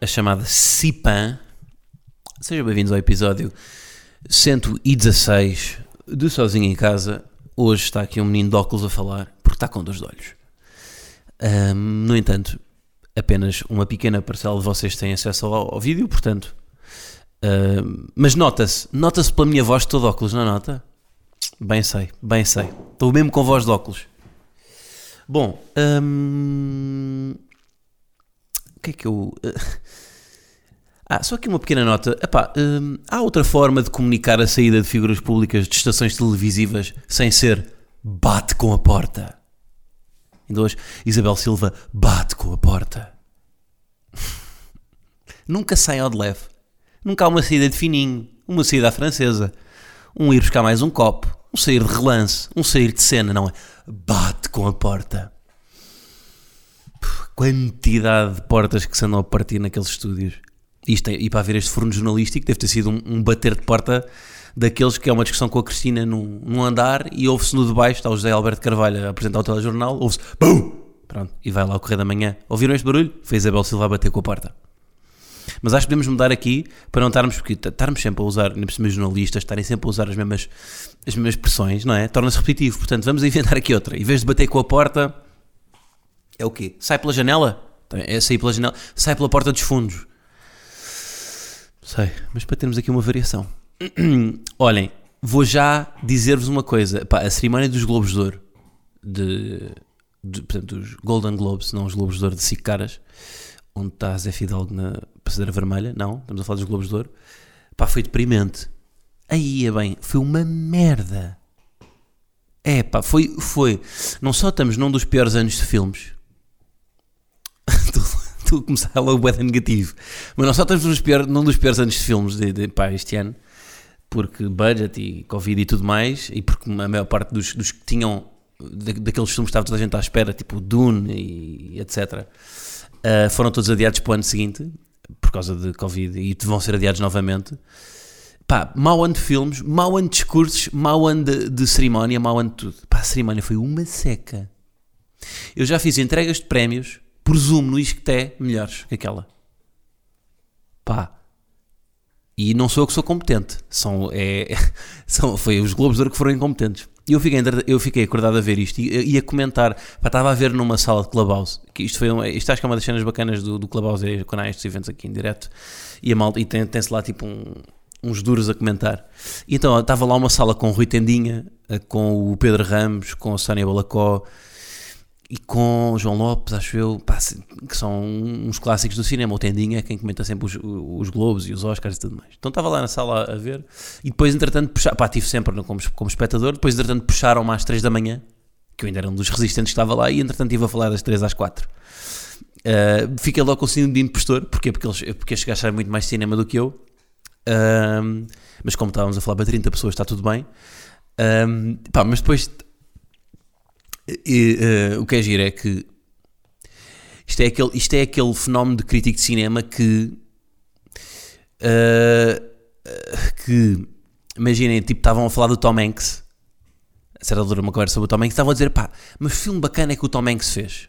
a chamada CIPAN. Sejam bem-vindos ao episódio 116 de Sozinho em Casa. Hoje está aqui um menino de óculos a falar porque está com de olhos. Ahm, no entanto, apenas uma pequena parcela de vocês tem acesso ao, ao vídeo, portanto. mas nota-se, nota-se pela minha voz todo óculos, não nota? Bem sei, bem sei. Estou mesmo com voz de óculos. Bom, hum, o que é que eu. Ah, só aqui uma pequena nota. Epá, hum, há outra forma de comunicar a saída de figuras públicas de estações televisivas sem ser bate com a porta. Ainda hoje, Isabel Silva bate com a porta. Nunca sai ao de leve. Nunca há uma saída de fininho, uma saída à francesa, um ir buscar mais um copo, um sair de relance, um sair de cena, não é? Bate com a porta. Quantidade de portas que se andam a partir naqueles estúdios. Isto é- e para ver este forno jornalístico deve ter sido um, um bater de porta daqueles que é uma discussão com a Cristina num, num andar e ouve-se no de baixo, está o José Alberto Carvalho a apresentar o telejornal, ouve-se BUM! Pronto, e vai lá ao Correio da Manhã. Ouviram este barulho? Foi Isabel Silva a bater com a porta. Mas acho que podemos mudar aqui para não estarmos, porque estarmos sempre a usar, nem por jornalistas, estarem sempre a usar as mesmas, as mesmas expressões, não é? Torna-se repetitivo. Portanto, vamos inventar aqui outra. Em vez de bater com a porta, é o quê? Sai pela janela? É sair pela janela. Sai pela porta dos fundos. Sei, mas para termos aqui uma variação. Olhem, vou já dizer-vos uma coisa. Pá, a cerimónia dos Globos de Ouro, de, de- portanto, dos Golden Globes, não os Globos de Ouro de cinco caras, onde está Zé Fidalgo na passadeira vermelha, não, estamos a falar dos Globos de Ouro, pá, foi deprimente. Aí é bem, foi uma merda. É pá, foi, foi. Não só estamos num dos piores anos de filmes. A começar logo bué negativo. Mas não só estamos nos num dos piores anos de filmes de, de, pá, este ano, porque budget e Covid e tudo mais, e porque a maior parte dos, dos que tinham, da- daqueles filmes que estava toda a gente à espera, tipo Dune e etc., uh, foram todos adiados para o ano seguinte, por causa de Covid, e vão ser adiados novamente. Pá, mau ano de filmes, mau ano de discursos, mau ano de, de cerimónia, mau ano de tudo. Pá, a cerimónia foi uma seca. Eu já fiz entregas de prémios, presumo no Isqueté, melhores que aquela. Pá. E não sou eu que sou competente. São, é, são, foi os Globos de Ouro que foram incompetentes. E eu fiquei, eu fiquei acordado a ver isto e, e a comentar. Pá, estava a ver numa sala de Clubhouse. Que isto, foi um, isto acho que é uma das cenas bacanas do, do Clubhouse, é quando há estes eventos aqui em direto. E, e tem- tem-se lá tipo um- uns duros a comentar. E então estava lá uma sala com o Rui Tendinha, eh, com o Pedro Ramos, com a Sónia Balacó e com João Lopes, acho eu, pá, que são uns clássicos do cinema. O Tendinha é quem comenta sempre os, os Globos e os Oscars e tudo mais. Então estava lá na sala a ver e depois, entretanto, puxar, pá, estive sempre como, como espectador. Depois, entretanto, puxaram-me às 3 da manhã, que eu ainda era um dos resistentes que estava lá, e entretanto, estive a falar das 3 às 4. Uh, fiquei logo com o síndrome de impostor, porquê? Porque, eles, porque estes gajos muito mais cinema do que eu. Um, mas como estávamos a falar para 30 pessoas, está tudo bem. Um, pá, mas depois e, eh, o que é giro é que isto é aquele, isto é aquele fenómeno de crítico de cinema que eh, que imaginem, tipo, estavam a falar do Tom Hanks. A certa uma conversa sobre o Tom Hanks. Estavam a dizer, pá, mas filme bacana é que o Tom Hanks fez?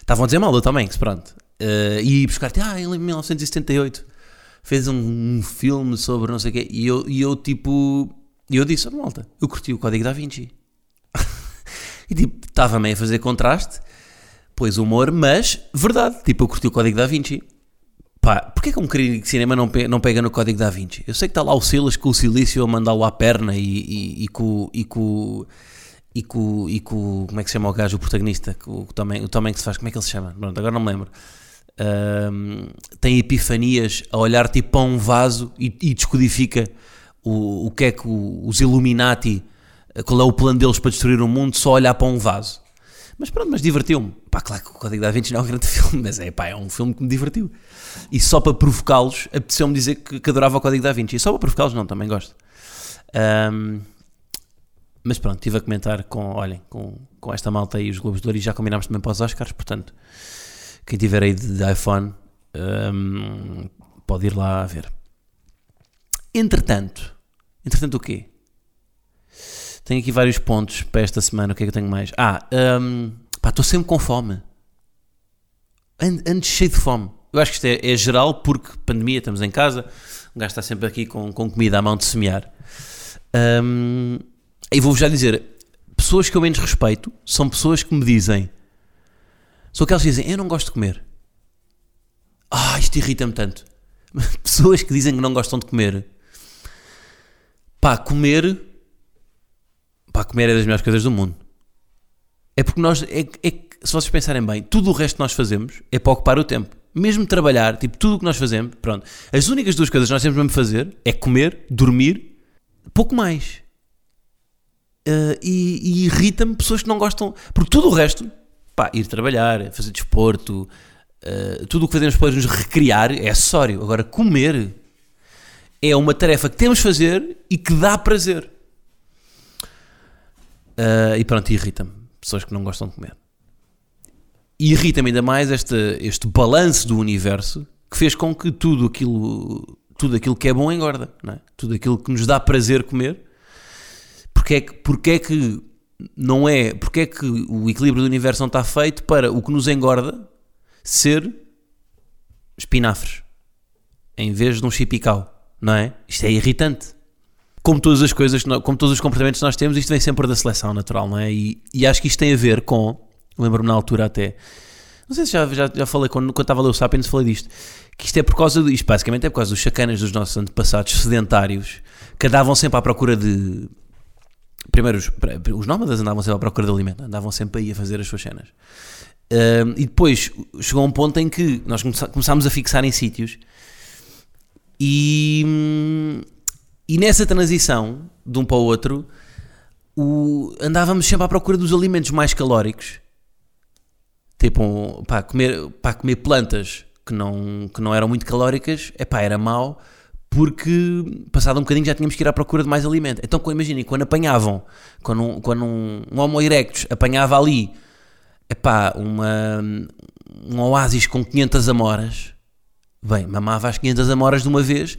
Estavam a dizer mal do Tom Hanks, pronto. Eh, e buscar, ah, ele em 1978 fez um, um filme sobre não sei o quê. E eu, e eu tipo e eu disse, oh, malta, eu curti o Código da Vinci e tipo, estava meio a fazer contraste, pois humor, mas verdade. Tipo, eu curti o Código da Vinci. Pá, porquê que um crítico de cinema não, pe- não pega no Código da Vinci? Eu sei que está lá o Silas com o silício a mandá-lo à perna e, e, e com. E com e com, e com. Como é que se chama o gajo, o protagonista? O, o, também, o também que se faz, como é que ele se chama? Pronto, agora não me lembro. Ahm, tem epifanias a olhar tipo para um vaso e, e descodifica o, o que é que o- os Illuminati qual é o plano deles para destruir o mundo, só olhar para um vaso. Mas pronto, mas divertiu-me. Pá, claro que o Código da Vinci não é um grande filme, mas é, pá, é um filme que me divertiu. E só para provocá-los, apeteceu-me dizer que, que adorava o Código da Vinci. E só para provocá-los, não, também gosto. Ahm, mas pronto, estive a comentar com, olhem, com, com esta malta aí, os Globos de Ouro, e já combinámos também para os Oscars, portanto, quem tiver aí de, de iPhone, ahm, pode ir lá ver. Entretanto, entretanto o quê? Tenho aqui vários pontos para esta semana. O que é que eu tenho mais? Ah, hum, pá, estou sempre com fome. Ando, ando cheio de fome. Eu acho que isto é, é geral porque pandemia, estamos em casa, o gajo está sempre aqui com, com comida à mão de semear. Hum, e vou-vos já dizer: pessoas que eu menos respeito são pessoas que me dizem, são aquelas que dizem, eu não gosto de comer. Ah, isto irrita-me tanto. Pessoas que dizem que não gostam de comer. Pá, comer Pá, comer é das melhores coisas do mundo. É porque nós, é, é, se vocês pensarem bem, tudo o resto que nós fazemos é para ocupar o tempo. Mesmo trabalhar, tipo, tudo o que nós fazemos, pronto. As únicas duas coisas que nós temos mesmo fazer é comer, dormir, pouco mais. Uh, e, e irrita-me pessoas que não gostam, porque tudo o resto, pá, ir trabalhar, fazer desporto, uh, tudo o que fazemos para nos recriar é acessório. Agora, comer é uma tarefa que temos de fazer e que dá prazer. Uh, e pronto, irrita-me. Pessoas que não gostam de comer. Irrita-me ainda mais este, este balanço do universo que fez com que tudo aquilo, tudo aquilo que é bom engorda. É? Tudo aquilo que nos dá prazer comer. Porque é que, porque é que não é. Porque é que o equilíbrio do universo não está feito para o que nos engorda ser espinafres em vez de um chipicau, não é? Isto é irritante como todas as coisas, como todos os comportamentos que nós temos, isto vem sempre da seleção natural, não é? E, e acho que isto tem a ver com, lembro-me na altura até, não sei se já, já, já falei, quando, quando estava a ler o Sapiens falei disto, que isto é por causa, isto basicamente é por causa dos chacanas dos nossos antepassados sedentários, que andavam sempre à procura de, primeiro os, os nómadas andavam sempre à procura de alimento, andavam sempre aí a fazer as suas cenas. E depois chegou um ponto em que nós começámos a fixar em sítios e hum, e nessa transição, de um para o outro, o, andávamos sempre à procura dos alimentos mais calóricos. Tipo, para comer, comer plantas que não, que não eram muito calóricas, epá, era mau, porque passado um bocadinho já tínhamos que ir à procura de mais alimento. Então, imaginem, quando apanhavam, quando um, quando um, um Homo erectus apanhava ali, epá, uma, um oásis com 500 amoras, bem, mamava as 500 amoras de uma vez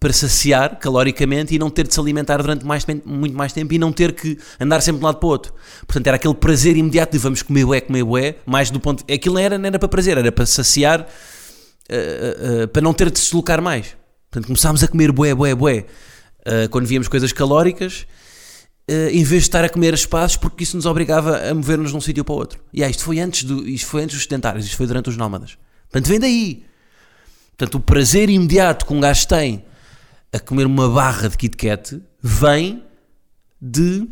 para saciar caloricamente e não ter de se alimentar durante mais, muito mais tempo e não ter que andar sempre de um lado para o outro. Portanto, era aquele prazer imediato de vamos comer bué, comer bué, mais do ponto. Aquilo não era, não era para prazer, era para saciar, uh, uh, uh, para não ter de se deslocar mais. Portanto, começámos a comer bué, bué, bué quando víamos coisas calóricas. em vez de estar a comer espaços, porque isso nos obrigava a mover-nos de um sítio para o outro. E ah, isto foi antes do, isto foi antes dos sedentários, isto foi durante os nómadas. Portanto, vem daí. Portanto, o prazer imediato que um gajo tem a comer uma barra de Kit Kat vem de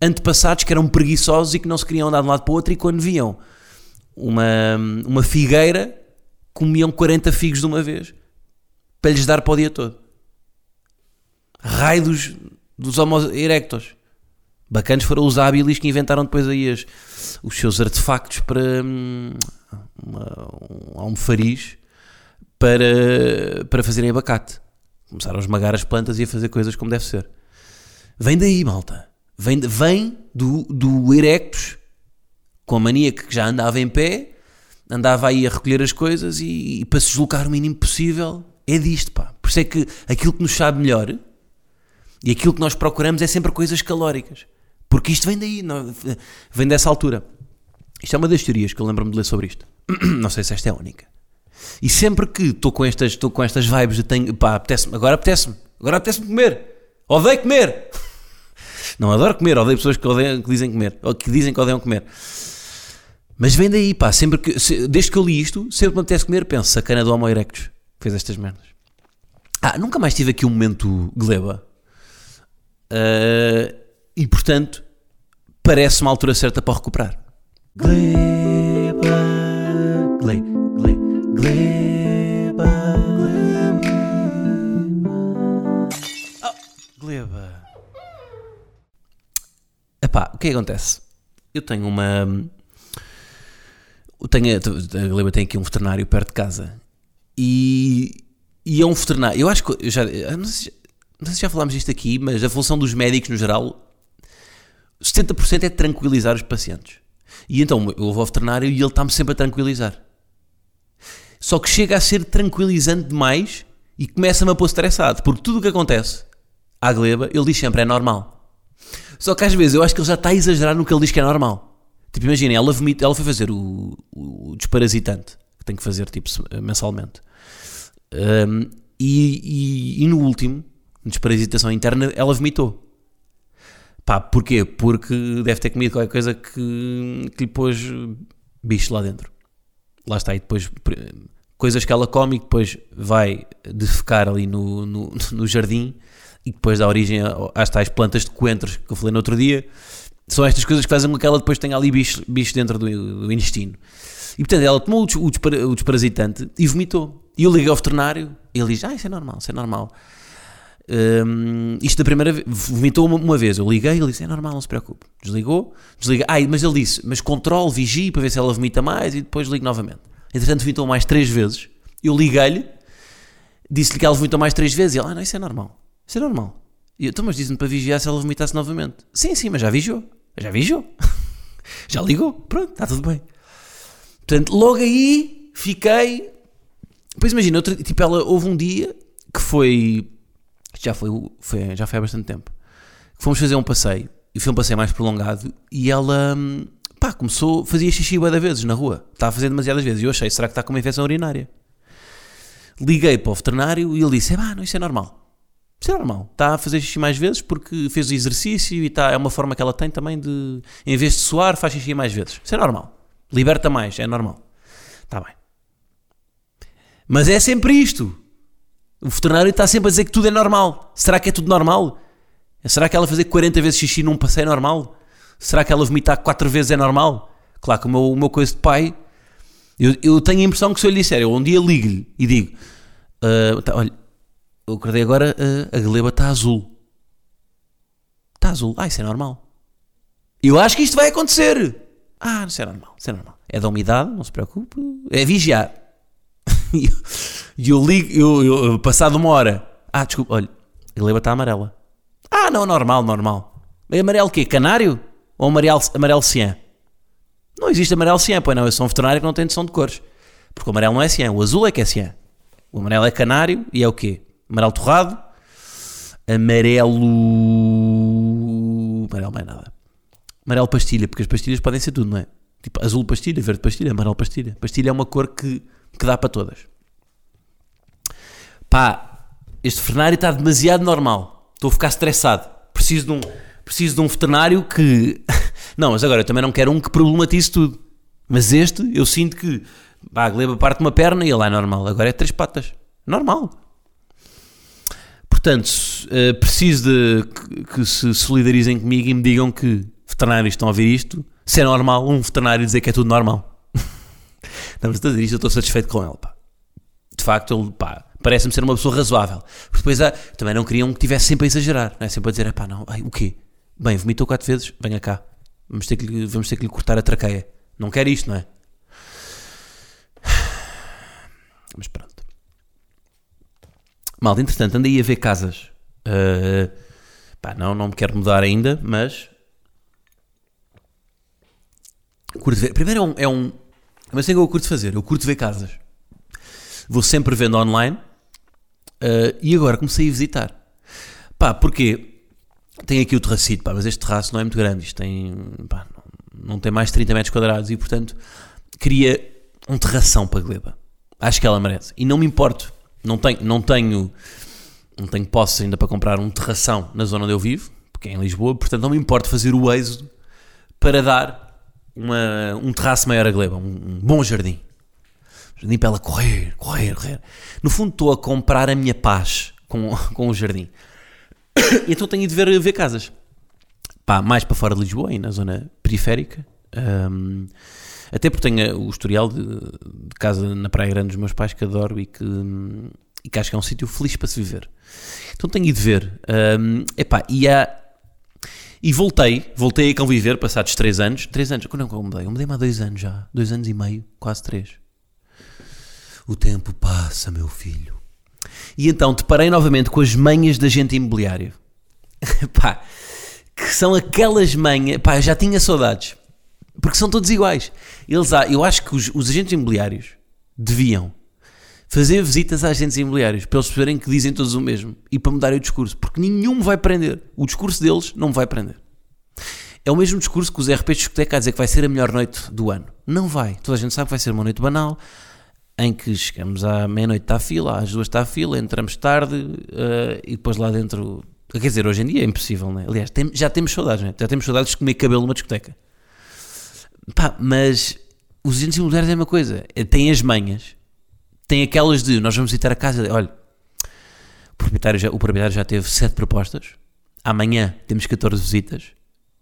antepassados que eram preguiçosos e que não se queriam andar de um lado para o outro e quando viam uma, uma figueira comiam 40 figos de uma vez para lhes dar para o dia todo. Raio dos, dos Homo erectos. Bacanas foram os hábilis que inventaram depois aí as, os seus artefactos para hum, um almofariz para, para fazerem abacate. Começaram a esmagar as plantas e a fazer coisas como deve ser. Vem daí, malta. Vem, vem do, do Erectus, com a mania que já andava em pé, andava aí a recolher as coisas e, e para se deslocar o mínimo possível, é disto, pá. Por isso é que aquilo que nos sabe melhor e aquilo que nós procuramos é sempre coisas calóricas. Porque isto vem daí, não, vem dessa altura. Isto é uma das teorias que eu lembro-me de ler sobre isto. Não sei se esta é a única. E sempre que estou com estas, estou com estas vibes de tenho, pá, apetece agora apetece-me, agora apetece-me comer. Odeio comer. Não adoro comer, odeio pessoas que, odeiam, que dizem comer, ou que dizem que odeiam comer. Mas vem daí, pá, sempre que, desde que eu li isto, sempre que me apetece comer, penso, sacana do Homo erectus, fez estas merdas. Ah, nunca mais tive aqui um momento gleba. Uh, e portanto, parece-me a altura certa para recuperar. Gleba, gleba. Gleba. Oh, gleba. Epá, o que é que acontece? Eu tenho uma tenho, a Gleba tem aqui um veterinário perto de casa e, e é um veterinário. Eu acho que eu já, não sei, não sei se já falámos disto aqui, mas a função dos médicos no geral 70% é tranquilizar os pacientes. E então eu vou ao veterinário e ele está-me sempre a tranquilizar. Só que chega a ser tranquilizante demais e começa-me a pôr estressado, porque tudo o que acontece à gleba, ele diz sempre é normal. Só que às vezes eu acho que ele já está a exagerar no que ele diz que é normal. Tipo, imaginem, ela, ela foi fazer o, o, desparasitante, que tem que fazer tipo mensalmente. Um, e, e, e, no último, desparasitação interna, ela vomitou. Pá, porquê? Porque deve ter comido qualquer coisa que, que lhe pôs bicho lá dentro. Lá está, e depois coisas que ela come e depois vai defecar ali no, no, no jardim e depois dá origem às tais plantas de coentros que eu falei no outro dia. São estas coisas que fazem com que ela depois tenha ali bicho, bicho dentro do, do intestino. E portanto ela tomou o, o, desparasitante e vomitou. E eu liguei ao veterinário e ele diz: Ah, isso é normal, isso é normal. Um, isto da primeira vez, vomitou uma, uma, vez. Eu liguei ele disse: É normal, não se preocupe. Desligou, desliga. Ah, mas ele disse: Mas controle, vigie para ver se ela vomita mais e depois ligo novamente. Entretanto, vomitou mais três vezes. Eu liguei-lhe, disse-lhe que ela vomitou mais três vezes e ele: Ah, não, isso é normal. Isso é normal. E eu, então, mas disse-me para vigiar se ela vomitasse novamente. Sim, sim, mas já vigiou. Já vigiou. já ligou. Pronto, está tudo bem. Portanto, logo aí fiquei. Depois imagina, tipo, ela houve um dia que foi. Já foi, foi, já foi há bastante tempo. Fomos fazer um passeio. E foi um passeio mais prolongado. E ela. Pá, começou. Fazia xixi bué vezes na rua. Estava a fazer demasiadas vezes. E eu achei, será que está com uma infecção urinária? Liguei para o veterinário e ele disse: Ah, não, isso é normal. Isso é normal. Está a fazer xixi mais vezes porque fez o exercício e está, é uma forma que ela tem também de, em vez de suar, faz xixi mais vezes. Isso é normal. Liberta mais, é normal. Está bem. Mas é sempre isto. O veterinário está sempre a dizer que tudo é normal. Será que é tudo normal? Será que ela fazer 40 vezes xixi num passeio é normal? Será que ela vomitar 4 vezes é normal? Claro que o meu, o meu coisa de pai, eu, eu tenho a impressão que se eu lhe disser, eu um dia ligo-lhe e digo: uh, tá, olha, eu acordei agora, a, a gleba está azul. Está azul. Ah, isso é normal. Eu acho que isto vai acontecer. Ah, isso é normal, isso é normal. É da umidade, não se preocupe. É vigiar. E eu, ligo, eu, eu, passado uma hora. Ah, desculpa, olha, a gleba está amarela. Ah, não, normal, normal. É amarelo quê? Canário? Ou amarelo, amarelo cian? Não existe amarelo cian, pois não. Eu sou um veterinário que não tem noção de cores. Porque o amarelo não é cian, o azul é que é cian. O amarelo é canário e é o quê? amarelo torrado, amarelo. amarelo mais nada. Amarelo pastilha, porque as pastilhas podem ser tudo, não é? Tipo azul pastilha, verde pastilha, amarelo pastilha. Pastilha é uma cor que, que dá para todas. Pá, este veterinário está demasiado normal. Estou a ficar estressado. Preciso de um, preciso de um veterinário que. Não, mas agora eu também não quero um que problematize tudo. Mas este, eu sinto que. Pá, a gleba parte uma perna e ele é normal. Agora é três patas. Normal. Portanto, uh, preciso de que, se solidarizem comigo e me digam que veterinários estão a ouvir isto. Se é normal um veterinário dizer que é tudo normal. não, mas a dizer isto, eu estou satisfeito com ele. Pá. De facto, ele parece-me ser uma pessoa razoável. Porque depois também não queriam que estivesse sempre a exagerar, não é? sempre a dizer, pá, não, ai, o quê? Bem, vomitou quatro vezes, venha cá. Vamos ter, que, vamos ter que lhe cortar a traqueia. Não quer isto, não é? Mas pronto. Malta, entretanto, andei a ver casas. Uh, pá, não, não me quero mudar ainda, mas. Curto ver. Primeiro é um. É um mas o que eu curto fazer. Eu curto ver casas. Vou sempre vendo online. Uh, e agora comecei a visitar. Pá, porque tem aqui o terracito, pá, mas este terraço não é muito grande. Isto tem. Pá, não, tem mais de 30 metros quadrados e, portanto, queria um terração para a Gleba. Acho que ela merece. E não me importo não tenho, não tenho, não tenho posse ainda para comprar um terração na zona onde eu vivo, porque é em Lisboa, portanto não me importa fazer o êxodo para dar uma, um terraço maior a Gleba, um, um bom jardim. Jardim para ela correr, correr, correr. No fundo estou a comprar a minha paz com, com o jardim. então tenho de ver, ver casas. Pá, mais para fora de Lisboa, aí na zona periférica. Um, até porque tenho o historial de, de, casa na Praia Grande dos meus pais que adoro e que, e que acho que é um sítio feliz para se viver. Então tenho ido ver. Um, epá, e há, E voltei, voltei a conviver passados 3 anos. 3 anos, quando é que eu mudei? Eu mudei-me há 2 anos já. 2 anos e meio, quase 3. O tempo passa, meu filho. E então deparei novamente com as manhas de agente imobiliário. pá, que são aquelas manhas. Pá, já tinha saudades. Porque são todos iguais. Eles, eu acho que os, os agentes imobiliários deviam fazer visitas a agentes imobiliários para eles perceberem que dizem todos o mesmo e para mudarem o discurso, porque nenhum vai prender. O discurso deles não vai prender. É o mesmo discurso que os RP de discoteca a dizer que vai ser a melhor noite do ano. Não vai. Toda a gente sabe que vai ser uma noite banal, em que chegamos à meia-noite está fila, às duas está a fila, entramos tarde uh, e depois lá dentro. Quer dizer, hoje em dia é impossível, né? Aliás, tem, já temos saudades, né? Já temos saudades de comer cabelo numa discoteca. Pá, mas os agentes imobiliários é a mesma coisa. É, têm as manhas tem aquelas de nós vamos visitar a casa, olha, o proprietário já, o proprietário já teve 7 propostas, amanhã temos 14 visitas,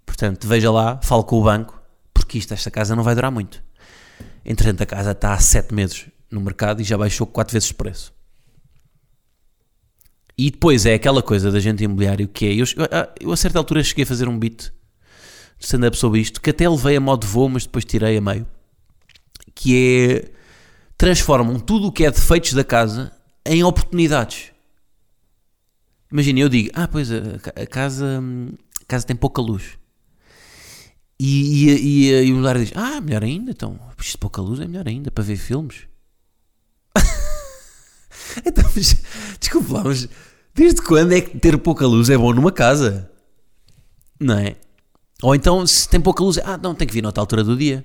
portanto veja lá, fale com o banco, porque isto, esta casa não vai durar muito. Entretanto, a casa está há 7 meses no mercado e já baixou 4 vezes o preço. E depois é aquela coisa da gente imobiliário que é. Eu, eu a certa altura cheguei a fazer um beat de stand-up sobre isto, que até levei a modo voo, mas depois tirei a meio. Que é transformam tudo o que é defeitos da casa em oportunidades. Imagina, eu digo, ah, pois a, a casa, a casa tem pouca luz. E, e, e, e o Lara diz, ah, melhor ainda, então, isto pouca luz é melhor ainda para ver filmes. então, mas, lá, mas desde quando é que ter pouca luz é bom numa casa? Não é? Ou então, se tem pouca luz, ah, não, tem que vir noutra altura do dia.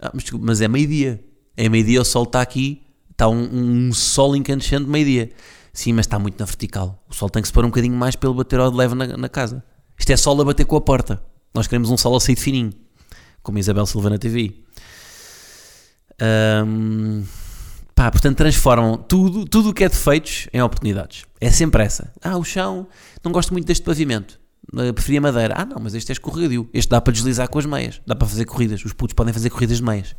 Ah, mas, desculpa, mas é meio-dia. É meio-dia, o sol está aqui, está um, um sol incandescente meio-dia. Sim, mas está muito na vertical. O sol tem que se pôr um bocadinho mais para ele bater ao de leve na, na, casa. Isto é sol a bater com a porta. Nós queremos um sol a sair de fininho, como Isabel Silva na TV. Um, pá, portanto, transformam tudo tudo o que é defeitos em oportunidades. É sempre essa. Ah, o chão, não gosto muito deste pavimento. Uh, preferia madeira. Ah, não, mas este é escorregadio. Este dá para deslizar com as meias. Dá para fazer corridas. Os putos podem fazer corridas de meias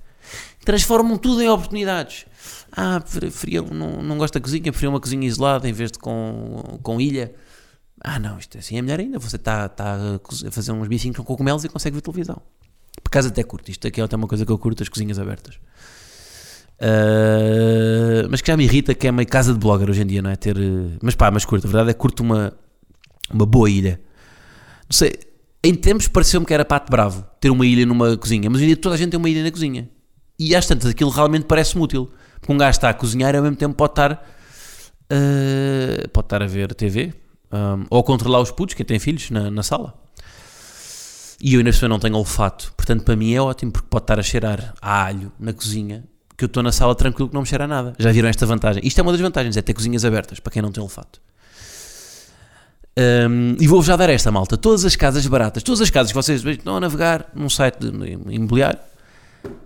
transformam tudo em oportunidades. Ah, preferia, não, não gosto da cozinha, preferia uma cozinha isolada em vez de com, com ilha. Ah, não, isto assim é melhor ainda. Você está tá a fazer uns bicinhos com cogumelos e consegue ver televisão. Por acaso até curto. Isto aqui é até uma coisa que eu curto, as cozinhas abertas. Uh, mas que já me irrita que é meio casa de blogger hoje em dia, não é? Ter, mas pá, mas curto. A verdade é que curto uma, uma boa ilha. Não sei, em tempos pareceu-me que era pato bravo ter uma ilha numa cozinha, mas hoje em dia toda a gente tem uma ilha na cozinha. E às tantas aquilo realmente parece-me útil. Porque um gajo está a cozinhar e ao mesmo tempo pode estar, uh, pode estar a ver TV um, ou a controlar os putos, quem tem filhos, na, na sala. E eu ainda não tenho olfato. Portanto, para mim é ótimo, porque pode estar a cheirar a alho na cozinha, que eu estou na sala tranquilo que não me cheira a nada. Já viram esta vantagem? Isto é uma das vantagens, é ter cozinhas abertas, para quem não tem olfato. Um, e vou-vos já dar esta malta. Todas as casas baratas, todas as casas que vocês estão a navegar num site imobiliário,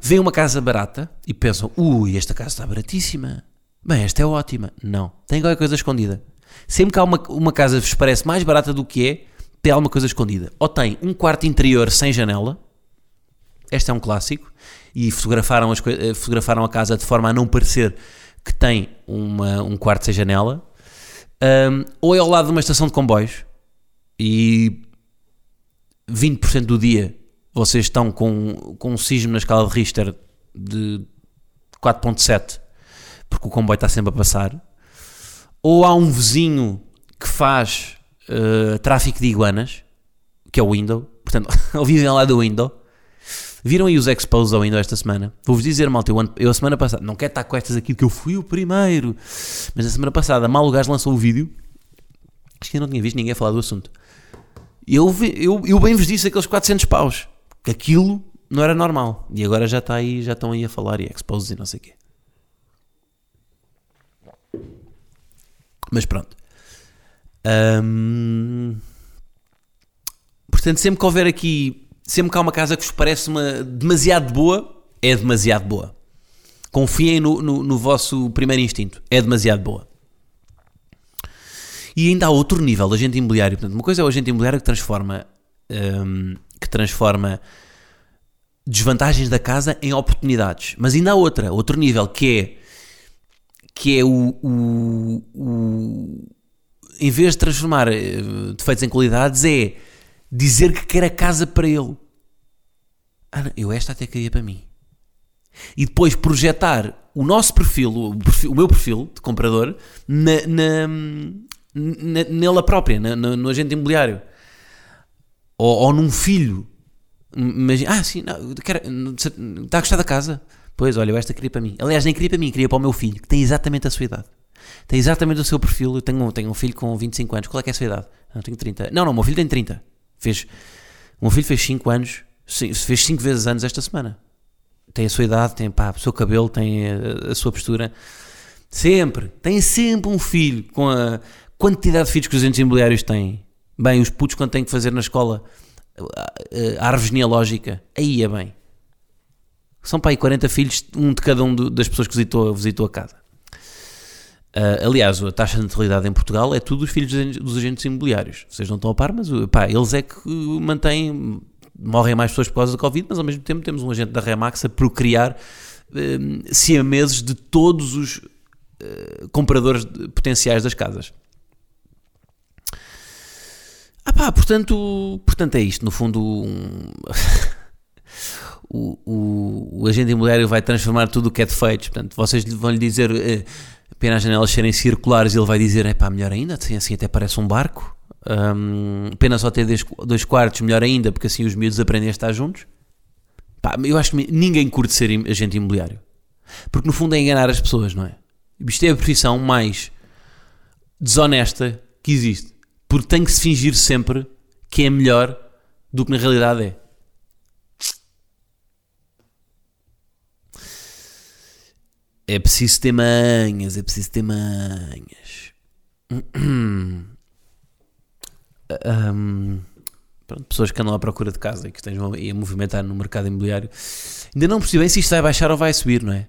Vêem uma casa barata e pensam: ui, esta casa está baratíssima. Bem, esta é ótima. Não, tem qualquer coisa escondida. Sempre que há uma, uma casa vos parece mais barata do que é, tem alguma coisa escondida. Ou tem um quarto interior sem janela, este é um clássico, e fotografaram, as, eh, fotografaram a casa de forma a não parecer que tem uma, um quarto sem janela, um, ou é ao lado de uma estação de comboios e 20% do dia vocês estão com, com um sismo na escala de Richter de 4.7 porque o comboio está sempre a passar, ou há um vizinho que faz uh, tráfico de iguanas, que é o Window, portanto, ou vivem lá do Window. Viram aí os expos ao Window esta semana? Vou-vos dizer, malta, eu, eu a semana passada, não quero estar com estas aqui que eu fui o primeiro, mas a semana passada, mal gajo lançou o vídeo, acho que eu não tinha visto ninguém falar do assunto. Eu, eu, eu bem vos disse aqueles 400 paus que aquilo não era normal. E agora já está aí, já estão aí a falar e exposes e não sei o quê. Mas pronto. portanto, sempre que houver aqui, sempre que há uma casa que vos parece uma demasiado boa, é demasiado boa. Confiem no, no, no vosso primeiro instinto. É demasiado boa. E ainda há outro nível agente imobiliário. Portanto, uma coisa é o agente imobiliário que transforma um, que transforma desvantagens da casa em oportunidades. Mas ainda há outra, outro nível, que é que é o, o, o em vez de transformar eh, defeitos em qualidades, é dizer que quer a casa para ele. Ah, não, eu esta até queria para mim. E depois projetar o nosso perfil, o, perfil, o meu perfil de comprador, na, na, na nela própria, na, no, no agente imobiliário. Ou, ou num filho. Imagina, ah, sim, não, quero, está a gostar da casa? Pois, olha, esta queria para mim. Aliás, nem queria para mim, queria para o meu filho, que tem exatamente a sua idade. Tem exatamente o seu perfil. Eu tenho, tenho um filho com 25 anos. Qual é que é a sua idade? Não, tenho 30. Não, não, o meu filho tem 30. Fez, o meu filho fez 5 anos, fez 5 vezes anos esta semana. Tem a sua idade, tem pá, o seu cabelo, tem a, a sua postura. Sempre, tem sempre um filho com a quantidade de filhos que os agentes imobiliários têm. Bem, os putos quando têm que fazer na escola a, a árvore genealógica, aí é bem. São para aí 40 filhos, um de cada um das pessoas que visitou, visitou a casa. Uh, aliás, a taxa de natalidade em Portugal é tudo os filhos dos, agentes imobiliários. Vocês não estão a par, mas pá, eles é que mantêm. Morrem mais pessoas por causa da Covid, mas ao mesmo tempo temos um agente da Remax a procriar uh, siameses de todos os uh, compradores potenciais das casas. Ah pá, portanto, portanto é isto. No fundo, um... o, o, o, agente imobiliário vai transformar tudo o que é defeitos. Portanto, vocês vão lhe dizer eh, apenas as janelas serem circulares ele vai dizer: é pá, melhor ainda, assim, assim até parece um barco. Um, apenas só ter dois, dois, quartos, melhor ainda, porque assim os miúdos aprendem a estar juntos. Pá, eu acho que ninguém curte ser agente imobiliário. Porque no fundo é enganar as pessoas, não é? Isto é a profissão mais desonesta que existe. Porque tem que se fingir sempre que é melhor do que na realidade é. É preciso ter manhas, é preciso ter manhas. Um, pronto, pessoas que andam à procura de casa e que estejam a movimentar no mercado imobiliário ainda não percebem se isto vai baixar ou vai subir, não é?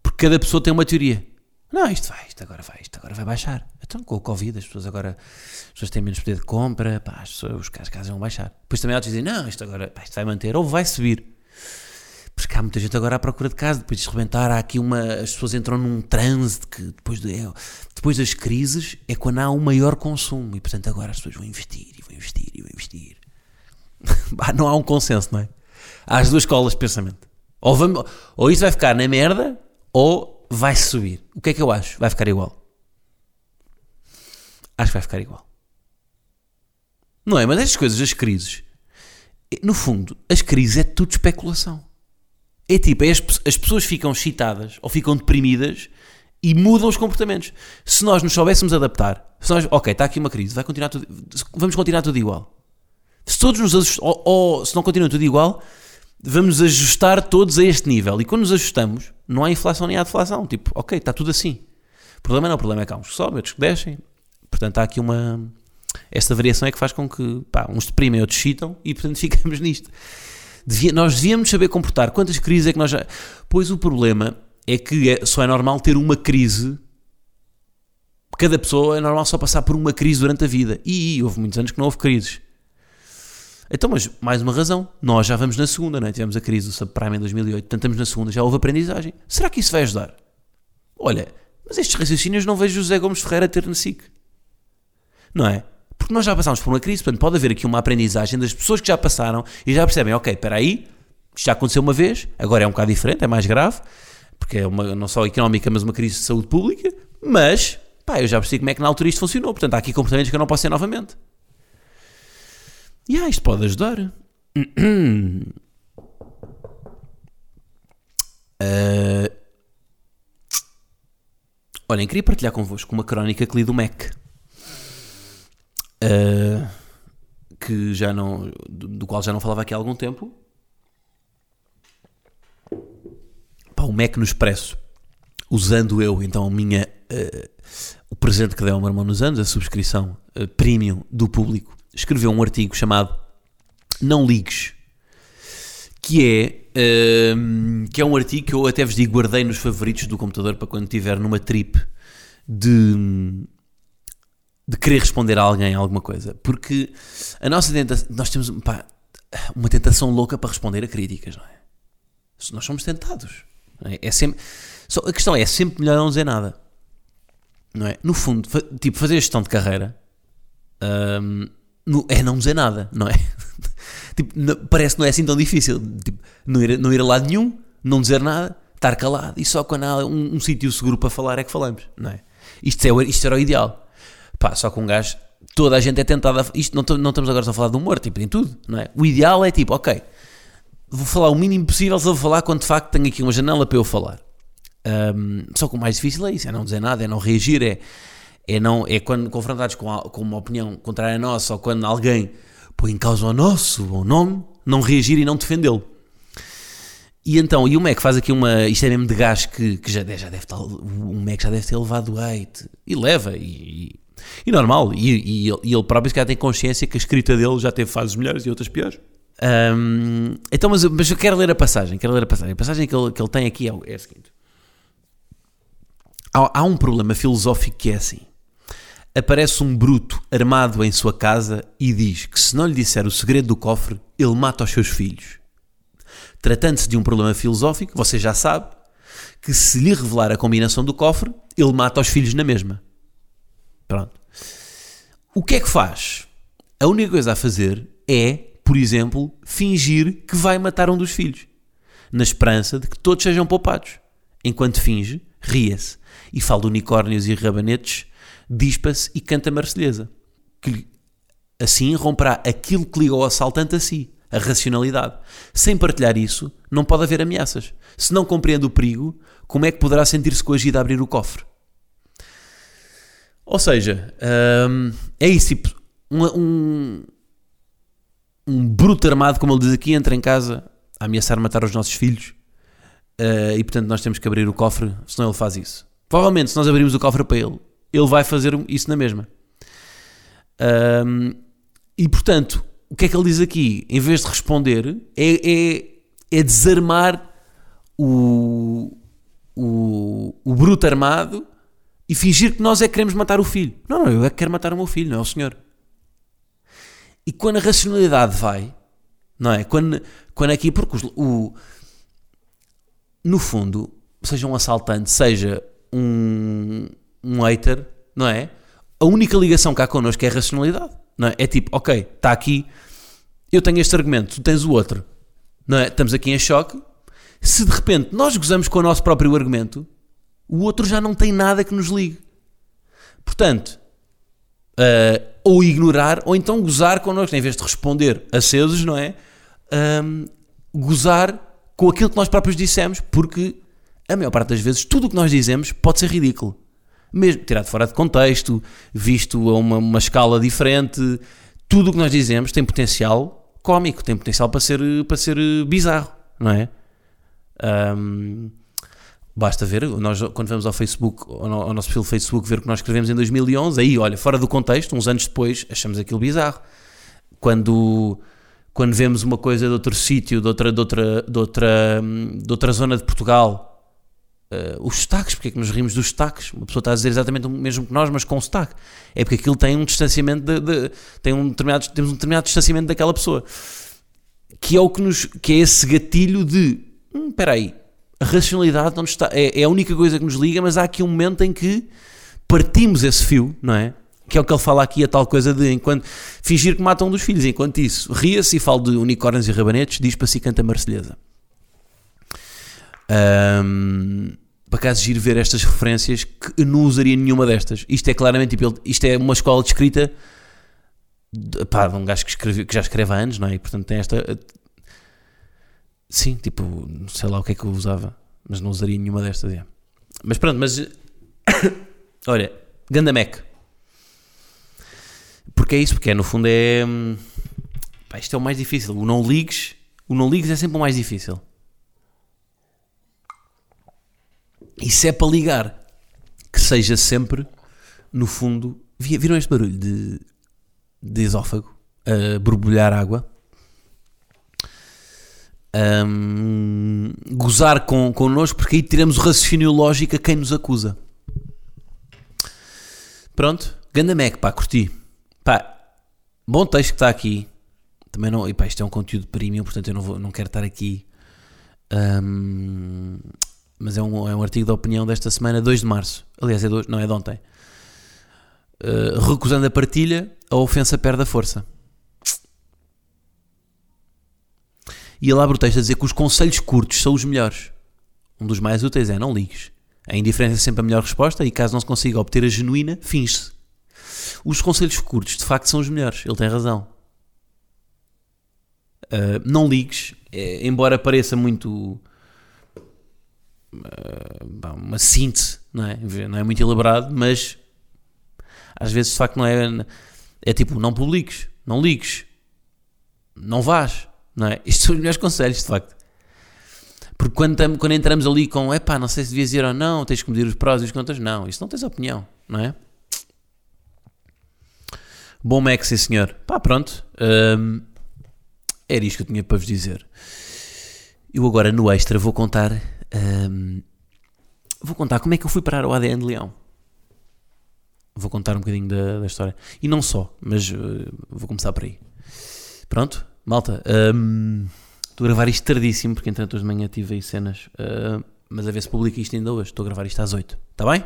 Porque cada pessoa tem uma teoria. Não, isto vai, isto agora vai, isto agora vai baixar. Então com o Covid as pessoas agora as pessoas têm menos poder de compra, pá, as, pessoas, as casas vão baixar. Depois também outros dizem, não, isto agora pá, isto vai manter ou vai subir. Porque há muita gente agora à procura de casa, depois de rebentar, há aqui uma. As pessoas entram num transe que depois, de, é, depois das crises é quando há um maior consumo e portanto agora as pessoas vão investir e vão investir e vão investir. não há um consenso, não é? Há as duas escolas de pensamento. Ou, vamos, ou isso vai ficar na merda ou vai subir. O que é que eu acho? Vai ficar igual. Acho que vai ficar igual. Não é? Mas estas coisas, as crises, no fundo, as crises é tudo especulação. É tipo, é as, as pessoas ficam excitadas ou ficam deprimidas e mudam os comportamentos. Se nós nos soubéssemos adaptar, se nós, ok, está aqui uma crise, vai continuar tudo, vamos continuar tudo igual. Se todos nos ajustamos, ou, ou se não continua tudo igual, vamos ajustar todos a este nível. E quando nos ajustamos, não há inflação nem há deflação. Tipo, ok, está tudo assim. O problema não, o problema é que há uns que sobem, outros que descem. Portanto, há aqui uma. Esta variação é que faz com que pá, uns deprimem, outros chitam e, portanto, ficamos nisto. Devia, nós devíamos saber comportar. Quantas crises é que nós já. Pois o problema é que é, só é normal ter uma crise. Cada pessoa é normal só passar por uma crise durante a vida. E, houve muitos anos que não houve crises. Então, mas mais uma razão, nós já vamos na segunda, não é? Tivemos a crise do subprime em 2008, portanto estamos na segunda, já houve aprendizagem. Será que isso vai ajudar? Olha, mas estes raciocínios não vejo José Gomes Ferreira ter na SIC. Não é? Porque nós já passámos por uma crise, portanto pode haver aqui uma aprendizagem das pessoas que já passaram e já percebem, ok, espera aí, isto já aconteceu uma vez, agora é um bocado diferente, é mais grave, porque é uma, não só económica, mas uma crise de saúde pública, mas, pá, eu já percebi como é que na altura isto funcionou, portanto há aqui comportamentos que eu não posso ter novamente. E ah, isto pode ajudar. Uh, olhem, queria partilhar convosco uma crónica que li do Mac. Uh, que já não, do, do, qual já não falava aqui há algum tempo. Pá, o Mac no Expresso, usando eu então a minha, uh, o presente que deu ao meu irmão nos anos, a subscrição uh, premium do público, escreveu um artigo chamado Não Ligues, que é, que é um artigo que eu até vos digo, guardei nos favoritos do computador para quando estiver numa trip de de querer responder a alguém alguma coisa. Porque a nossa tentação, nós temos pá, uma tentação louca para responder a críticas, não é? Nós somos tentados. É? é? sempre, só, a questão é, é sempre melhor não dizer nada. Não é? No fundo, fa, tipo, fazer gestão de carreira hum, no- é não dizer nada, não é? tipo, parece que não é assim tão difícil. Tipo, não, ir, não ir a lado nenhum, não dizer nada, estar calado e só quando há um, um sítio seguro para falar é que falamos, não é? Isto, é, isto era o ideal. Pá, só que um gajo, toda a gente é tentada. Isto não, não estamos agora só a falar de humor, tipo, em tudo, não é? O ideal é tipo, ok, vou falar o mínimo possível, só vou falar quando de facto tenho aqui uma janela para eu falar. Um, só que o mais difícil é isso, é não dizer nada, é não reagir, é, é, não, é quando confrontados com, a- com uma opinião contrária à nossa ou quando alguém põe em causa o nosso bom nome, não reagir e não defendê-lo. E então, e o Mac faz aqui uma. Isto é mesmo de gás que, que já, já deve estar. O Mac já deve ter levado hate. E leva, e, e, normal. E, e, e ele próprio se calhar tem consciência que a escrita dele já teve fases melhores e outras piores. Ahm, então, mas, mas eu quero ler a passagem. Quero ler a passagem. A passagem que ele, que ele tem aqui é, é a seguinte: há, há um problema filosófico que é assim. Aparece um bruto armado em sua casa e diz que se não lhe disser o segredo do cofre, ele mata os seus filhos. Tratando-se de um problema filosófico, você já sabe que se lhe revelar a combinação do cofre, ele mata os filhos na mesma. Pronto. O que é que faz? A única coisa a fazer é, por exemplo, fingir que vai matar um dos filhos, na esperança de que todos sejam poupados. Enquanto finge, ria-se e fala de unicórnios e rabanetes, dispa-se e canta marselhesa. Que assim romperá aquilo que liga o assaltante a si, a racionalidade. Sem partilhar isso, não pode haver ameaças. Se não compreende o perigo, como é que poderá sentir-se coagido a abrir o cofre? Ou seja, hum, é isso, tipo, um, um, um bruto armado, como ele diz aqui, entra em casa a ameaçar matar os nossos filhos eh, e, portanto, nós temos que abrir o cofre, senão ele faz isso. Provavelmente, se nós abrirmos o cofre para ele, ele vai fazer isso na mesma. Hum, e, portanto, o que é que ele diz aqui? Em vez de responder, é, é, é desarmar o, o, o bruto armado e fingir que nós é que queremos matar o filho. Não, não, eu é que quero matar o meu filho, não é o senhor. E quando a racionalidade vai, não é? Quando, quando aqui, porque os- o, no fundo, seja um assaltante, seja um, um hater, não é? A única ligação que há connosco é a racionalidade, não é? É tipo, ok, está aqui, eu tenho este argumento, tu tens o outro, não é? Estamos aqui em choque. Se de repente nós gozamos com o nosso próprio argumento, o outro já não tem nada que nos ligue. Portanto, ah, ou ignorar, ou então gozar connosco, em vez de responder acesos, não é? Ahm, gozar com aquilo que nós próprios dissemos, porque a maior parte das vezes tudo o que nós dizemos pode ser ridículo. Mesmo tirado fora de contexto, visto a uma, uma escala diferente, tudo o que nós dizemos tem potencial cómico, tem potencial para ser, para ser bizarro, não é? Ahm, Basta ver, nós quando vamos ao Facebook, ao no- ao nosso perfil Facebook, ver o que nós escrevemos em 2011, aí, olha, fora do contexto, uns anos depois, achamos aquilo bizarro. Quando, quando vemos uma coisa de outro sítio, de outra, de, outra, de, outra, de outra zona de Portugal, eh, os sotaques, porque é que nos rimos dos sotaques? Uma pessoa está a dizer exatamente o mesmo que nós, mas com sotaque. É porque aquilo tem um distanciamento, de, de- tem um determinado, temos um determinado distanciamento daquela pessoa. Que é o que nos, que é esse gatilho de, hum, espera aí, a racionalidade não está, é, é a única coisa que nos liga, mas há aqui um momento em que partimos esse fio, não é? Que é o que ele fala aqui, a tal coisa de enquanto fingir que matam um dos filhos, enquanto isso ria-se e fala de unicórnios e rabanetes, diz para si canta marselhesa. Ahm, para caso giro ver estas referências que não usaria nenhuma destas. Isto é claramente tipo, isto é uma escola de escrita de, pá, de um gajo que, escreve, que já escreve há anos, não é? E portanto tem esta. Sim, tipo, sei lá o que é que eu usava, mas não usaria nenhuma destas. é. Mas pronto, mas olha, ganda Mac. Porque é isso, porque é, no fundo é. hum, pá, isto é o mais difícil. O não ligues, o não ligues é sempre o mais difícil. E se é para ligar, que seja sempre, no fundo. vi- Viram este barulho de, de esófago a borbulhar água? Hum, gozar com, connosco, porque aí tiramos o raciocínio lógico a quem nos acusa. Pronto, ganda Mac, pá, curti. Pá, bom texto que está aqui. Também não, e pá, isto é um conteúdo premium, portanto eu não, vou, não quero estar aqui. Hum, mas é um, é um artigo de opinião desta semana, 2 de março. Aliás, é dois, não é de ontem. Uh, recusando a partilha, a ofensa perde a força. E ele abre o texto a dizer que os conselhos curtos são os melhores. Um dos mais úteis é não ligues. A indiferença é sempre a melhor resposta e caso não se consiga obter a genuína, finge-se. Os conselhos curtos, de facto, são os melhores. Ele tem razão. Uh, não ligues, é, embora pareça muito uh, uma síntese, não é? não é muito elaborado, mas às vezes de facto não é. É tipo, não publiques, não ligues, não vás, não é? São os melhores conselhos, de facto. Porque quando, tam, quando entramos ali com, epá, não sei se devias ir ou não, tens que medir os prós e os contras, não, isso não tens opinião, não é? Bom Mac, sim senhor. Pá, pronto. Um, era isto que eu tinha para vos dizer. Eu agora no extra vou contar. Um, vou contar como é que eu fui parar o ADN de Leão. Vou contar um bocadinho da, da história. E não só, mas uh, vou começar por aí. Pronto, malta. Um, estou a gravar isto tardíssimo, porque entretanto hoje de manhã tive aí cenas. Uh, mas a ver se publica isto ainda hoje. Estou a gravar isto às 8. Está bem?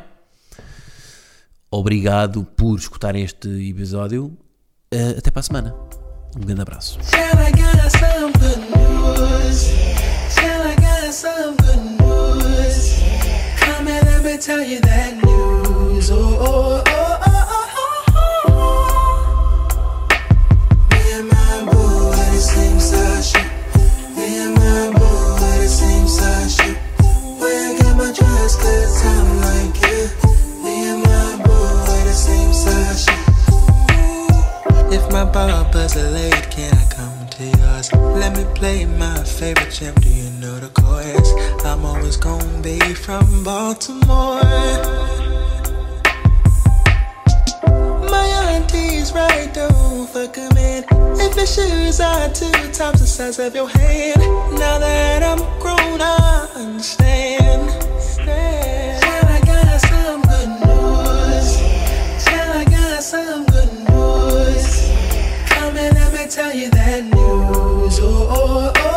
Obrigado por escutarem este episódio. Uh, até para a semana. Um grande abraço. tell you that news. Oh, oh, Play my favorite champ, do you know the chorus? I'm always gonna be from Baltimore. My auntie's right, don't fuck him in. If your shoes are two times the size of your hand, now that I'm grown, I understand. Stand. I got some good news. I got some good news. Come and let me tell you that news. Oh, oh, oh,